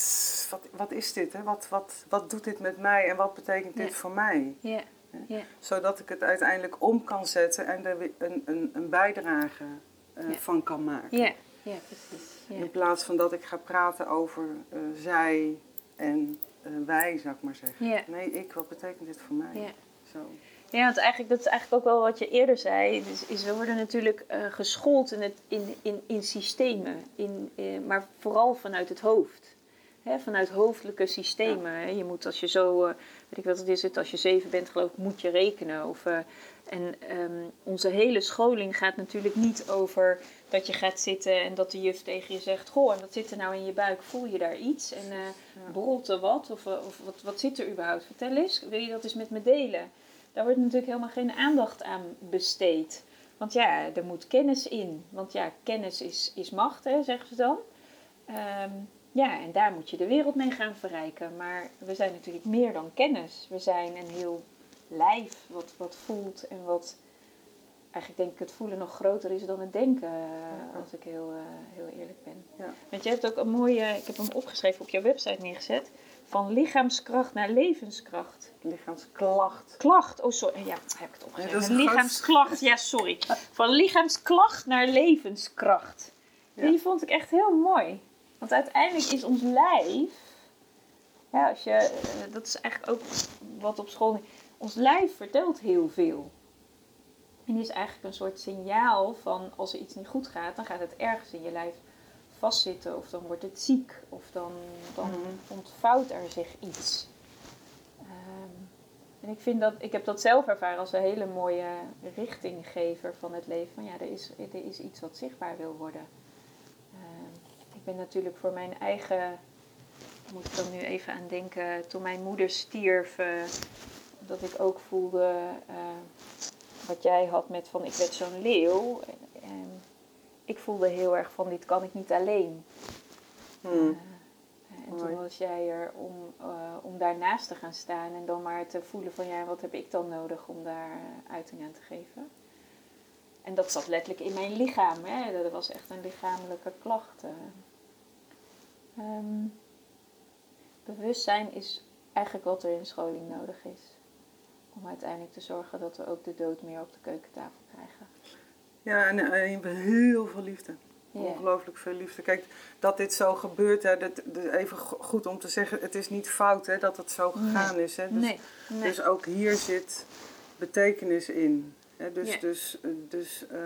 wat, wat is dit? Hè? Wat, wat, wat doet dit met mij en wat betekent dit Ja. voor mij? ja, ja. zodat ik het uiteindelijk om kan zetten en er een, een, een bijdrage eh, van kan maken. ja, ja, precies. In plaats van dat ik ga praten over eh, zij en eh, wij, zou ik maar zeggen. Nee, ik, wat betekent dit voor mij? Ja. Zo. Ja, want eigenlijk, dat is eigenlijk ook wel wat je eerder zei. Dus, is we worden natuurlijk eh, geschoold in, het, in, in, in systemen, in, eh, maar vooral vanuit het hoofd. Hè, vanuit hoofdelijke systemen. Je moet als je zo, eh, weet ik wat het is, het, als je zeven bent geloof ik, moet je rekenen. Of, en ehm, onze hele scholing gaat natuurlijk niet over dat je gaat zitten en dat de juf tegen je zegt... Goh, en wat zit er nou in je buik? Voel je daar iets? En borrelt er wat? Of, of wat, wat zit er überhaupt? Vertel eens, wil je dat eens met me delen? Daar wordt natuurlijk helemaal geen aandacht aan besteed. Want ja, er moet kennis in. Want ja, kennis is, is macht, hè, zeggen ze dan. Ehm, ja, en daar moet je de wereld mee gaan verrijken. Maar we zijn natuurlijk meer dan kennis. We zijn een heel lijf wat, wat voelt en wat... Eigenlijk denk ik het voelen nog groter is dan het denken, eh, als ik heel, eh, heel eerlijk ben. Ja. Want je hebt ook een mooie, ik heb hem opgeschreven op jouw website neergezet, van lichaamskracht naar levenskracht. Lichaamsklacht. Klacht, oh sorry, ja, heb ik het opgeschreven. Ja, lichaamsklacht, ja sorry. Van lichaamsklacht naar levenskracht. Ja. Die vond ik echt heel mooi. Want uiteindelijk is ons lijf Ja, als je, eh, dat is eigenlijk ook wat op school. Ons lijf vertelt heel veel. En die is eigenlijk een soort signaal van als er iets niet goed gaat, dan gaat het ergens in je lijf vastzitten. Of dan wordt het ziek. Of dan, dan Mhm. ontvouwt er zich iets. Ehm, en ik, vind dat, ik heb dat zelf ervaren als een hele mooie richtinggever van het leven. Van ja, er is, er is iets wat zichtbaar wil worden. Ehm, ik ben natuurlijk voor mijn eigen, moet ik dan nu even aan denken, toen mijn moeder stierf, eh, dat ik ook voelde eh, wat jij had met van ik werd zo'n leeuw. En, en ik voelde heel erg van dit kan ik niet alleen. Hmm. Eh, en Mooi. toen was jij er om, eh, om daarnaast te gaan staan en dan maar te voelen van ja, wat heb ik dan nodig om daar eh, uiting aan te geven. En dat zat letterlijk in mijn lichaam. Hè? Dat was echt een lichamelijke klacht. eh. Ehm, bewustzijn is eigenlijk wat er in scholing nodig is. Om uiteindelijk te zorgen dat we ook de dood meer op de keukentafel krijgen. Ja, en eh, je hebt heel veel liefde. Ongelooflijk veel liefde. Kijk, dat dit zo gebeurt, hè, dat, even go- goed om te zeggen, het is niet fout hè, dat het zo gegaan is. Hè. Dus, nee, nee. dus ook hier zit betekenis in. Hè. Dus, dus, eh, dus, eh,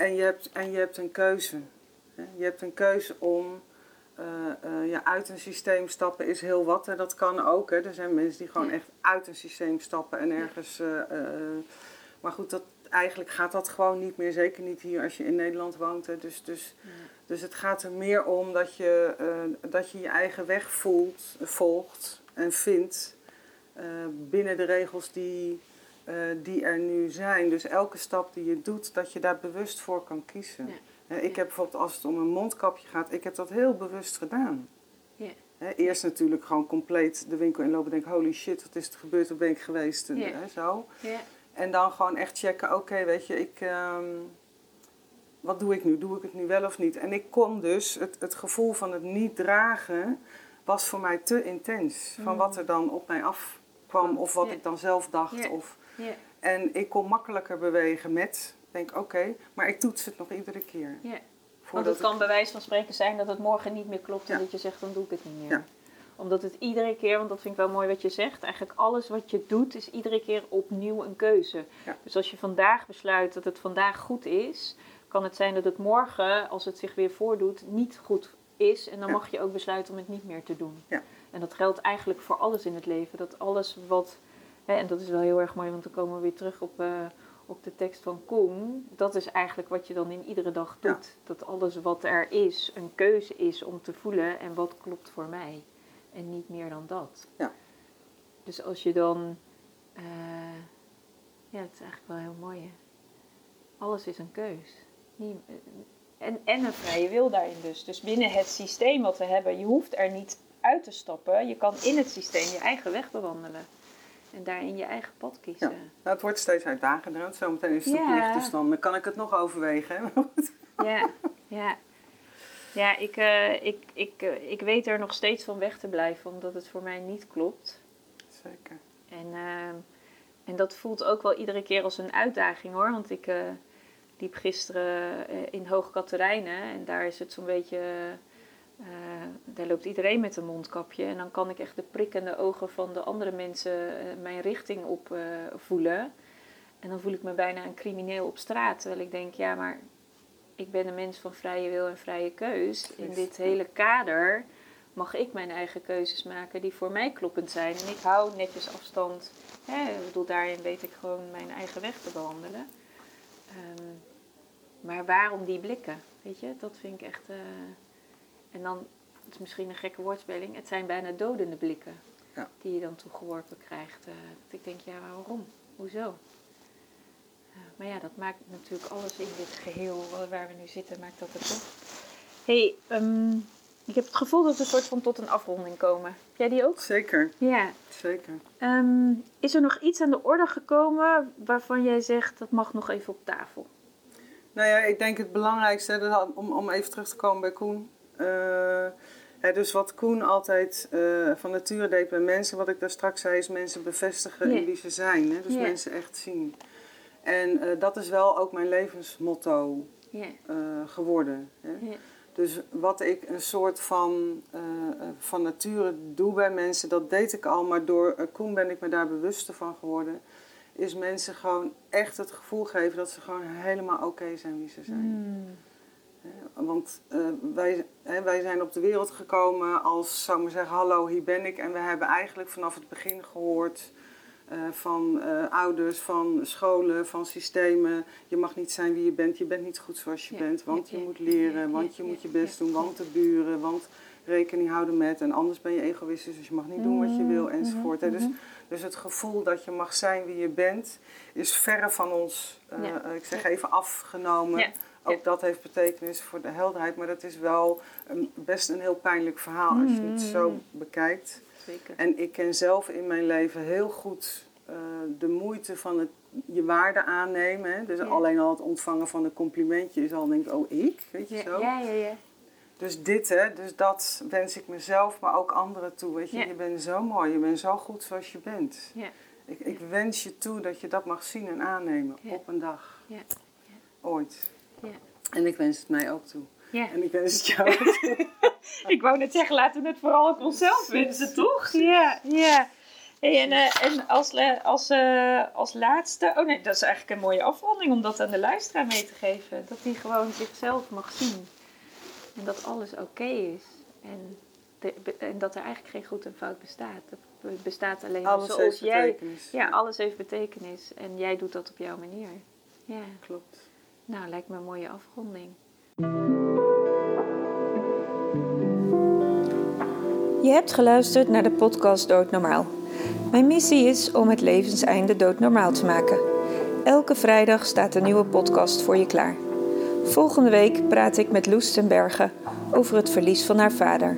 en, je hebt, en je hebt een keuze. Hè. Je hebt een keuze om ja, uit een systeem stappen is heel wat. Hè. Dat kan ook. Hè. Er zijn mensen die gewoon echt uit een systeem stappen en ergens... maar goed, dat, eigenlijk gaat dat gewoon niet meer. Zeker niet hier als je in Nederland woont. Hè. Dus, dus, Ja. dus het gaat er meer om dat je eh, dat je, je eigen weg voelt, volgt en vindt eh, binnen de regels die, eh, die er nu zijn. Dus elke stap die je doet, dat je daar bewust voor kan kiezen. Ja. Ik heb bijvoorbeeld als het om een mondkapje gaat, ik heb dat heel bewust gedaan. Eerst natuurlijk gewoon compleet de winkel inlopen en denk holy shit, wat is er gebeurd, wat ben ik geweest, en, zo. Ja. En dan gewoon echt checken, oké, weet je, ik, ehm, wat doe ik nu? Doe ik het nu wel of niet? En ik kon dus, het, het gevoel van het niet dragen was voor mij te intens. Van wat er dan op mij afkwam of wat ik dan zelf dacht. Of, en ik kon makkelijker bewegen met, denk oké, maar ik toets het nog iedere keer. Ja. Want het kan bij wijze van spreken zijn dat het morgen niet meer klopt en Ja. dat je zegt dan doe ik het niet meer. Ja. Omdat het iedere keer, want dat vind ik wel mooi wat je zegt, eigenlijk alles wat je doet is iedere keer opnieuw een keuze. Ja. Dus als je vandaag besluit dat het vandaag goed is, kan het zijn dat het morgen, als het zich weer voordoet, niet goed is. En dan Ja. mag je ook besluiten om het niet meer te doen. Ja. En dat geldt eigenlijk voor alles in het leven. Dat alles wat, hè, en dat is wel heel erg mooi, want dan komen we weer terug op, eh, op de tekst van Koen. Dat is eigenlijk wat je dan in iedere dag Ja. doet. Dat alles wat er is een keuze is om te voelen en wat klopt voor mij. En niet meer dan dat. Ja. Dus als je dan, eh, ja, het is eigenlijk wel heel mooi. Hè? Alles is een keus. Eh, en, en een vrije wil daarin dus. Dus binnen het systeem wat we hebben, je hoeft er niet uit te stappen. Je kan in het systeem je eigen weg bewandelen. En daarin je eigen pad kiezen. Nou, het wordt steeds uitdagender. Zometeen is het Ja. verplicht, dus dan kan ik het nog overwegen. Hè? Ja, ja. Ja, ik, eh, ik, ik, eh, ik weet er nog steeds van weg te blijven, omdat het voor mij niet klopt. Zeker. En, ehm, en dat voelt ook wel iedere keer als een uitdaging hoor. Want ik eh, liep gisteren eh, in Hoog Katerijnen en daar is het zo'n beetje. eh, daar loopt iedereen met een mondkapje. En dan kan ik echt de prikkende ogen van de andere mensen eh, mijn richting op eh, voelen. En dan voel ik me bijna een crimineel op straat. Terwijl ik denk, ja, maar ik ben een mens van vrije wil en vrije keus. In dit hele kader mag ik mijn eigen keuzes maken die voor mij kloppend zijn. En ik hou netjes afstand. Hè, ik bedoel, daarin weet ik gewoon mijn eigen weg te bewandelen. Ehm, maar waarom die blikken? Weet je, dat vind ik echt. eh, en dan, het is misschien een gekke woordspeling, het zijn bijna dodende blikken Ja. die je dan toegeworpen krijgt. eh, dat ik denk, ja, waarom? Hoezo? Maar ja, dat maakt natuurlijk alles in dit geheel wa- waar we nu zitten, maakt dat het toch. hey, ehm, ik heb het gevoel dat we een soort van tot een afronding komen. Heb jij die ook? Zeker, Ja. zeker. Ehm, is er nog iets aan de orde gekomen waarvan jij zegt dat mag nog even op tafel? Nou ja, ik denk het belangrijkste, dat had- om, om even terug te komen bij Koen. Eh, hè, dus wat Koen altijd eh, van nature deed bij mensen, wat ik daar straks zei, is mensen bevestigen in wie ze zijn. Hè? Dus mensen echt zien. En eh, dat is wel ook mijn levensmotto eh, geworden. Hè? Dus wat ik een soort van, uh, van nature doe bij mensen, dat deed ik al, maar door Koen ben ik me daar bewuster van geworden. Is mensen gewoon echt het gevoel geven dat ze gewoon helemaal oké zijn wie ze zijn. Hmm. Want wij, wij zijn op de wereld gekomen als, zou ik maar zeggen, hallo, hier ben ik. En we hebben eigenlijk vanaf het begin gehoord uh, van uh, ouders, van scholen, van systemen. Je mag niet zijn wie je bent, je bent niet goed zoals je Ja, bent, want ja, je ja, moet leren, want je moet je best doen, want de buren, want rekening houden met en anders ben je egoïstisch, dus je mag niet doen wat je wil Mhm, enzovoort. hè. Dus, mhm. dus het gevoel dat je mag zijn wie je bent is verre van ons, eh, eh, ik zeg even afgenomen. Ook dat heeft betekenis voor de helderheid, maar dat is wel een, best een heel pijnlijk verhaal als je het zo Mhm. bekijkt. Zeker. En ik ken zelf in mijn leven heel goed eh, de moeite van het je waarde aannemen. Hè. Dus Ja. alleen al het ontvangen van een complimentje is al denk ik, oh ik, weet je Ja, zo. ja, ja, ja. Dus dit hè, dus dat wens ik mezelf, maar ook anderen toe. Weet je, Ja. je bent zo mooi, je bent zo goed zoals je bent. Ja. Ik, ik wens je toe dat je dat mag zien en aannemen op een dag. Ja. Ooit. Ja. En ik wens het mij ook toe. Ja. En ik wens het jou. Ik wou net zeggen, laten we het vooral op onszelf wensen, toch? Ja, ja. Hey, en eh, en als, als, eh, als laatste, oh nee, dat is eigenlijk een mooie afronding om dat aan de luisteraar mee te geven. Dat hij gewoon zichzelf mag zien. En dat alles oké is. En, de- be- en dat er eigenlijk geen goed en fout bestaat. Het be- bestaat alleen Alles zoals heeft jij. betekenis. Ja, alles heeft betekenis. En jij doet dat op jouw manier. Ja, Klopt. nou lijkt me een mooie afronding. Je hebt geluisterd naar de podcast Doodnormaal. Mijn missie is om het levenseinde doodnormaal te maken. Elke vrijdag staat een nieuwe podcast voor je klaar. Volgende week praat ik met Loes ten Berge over het verlies van haar vader.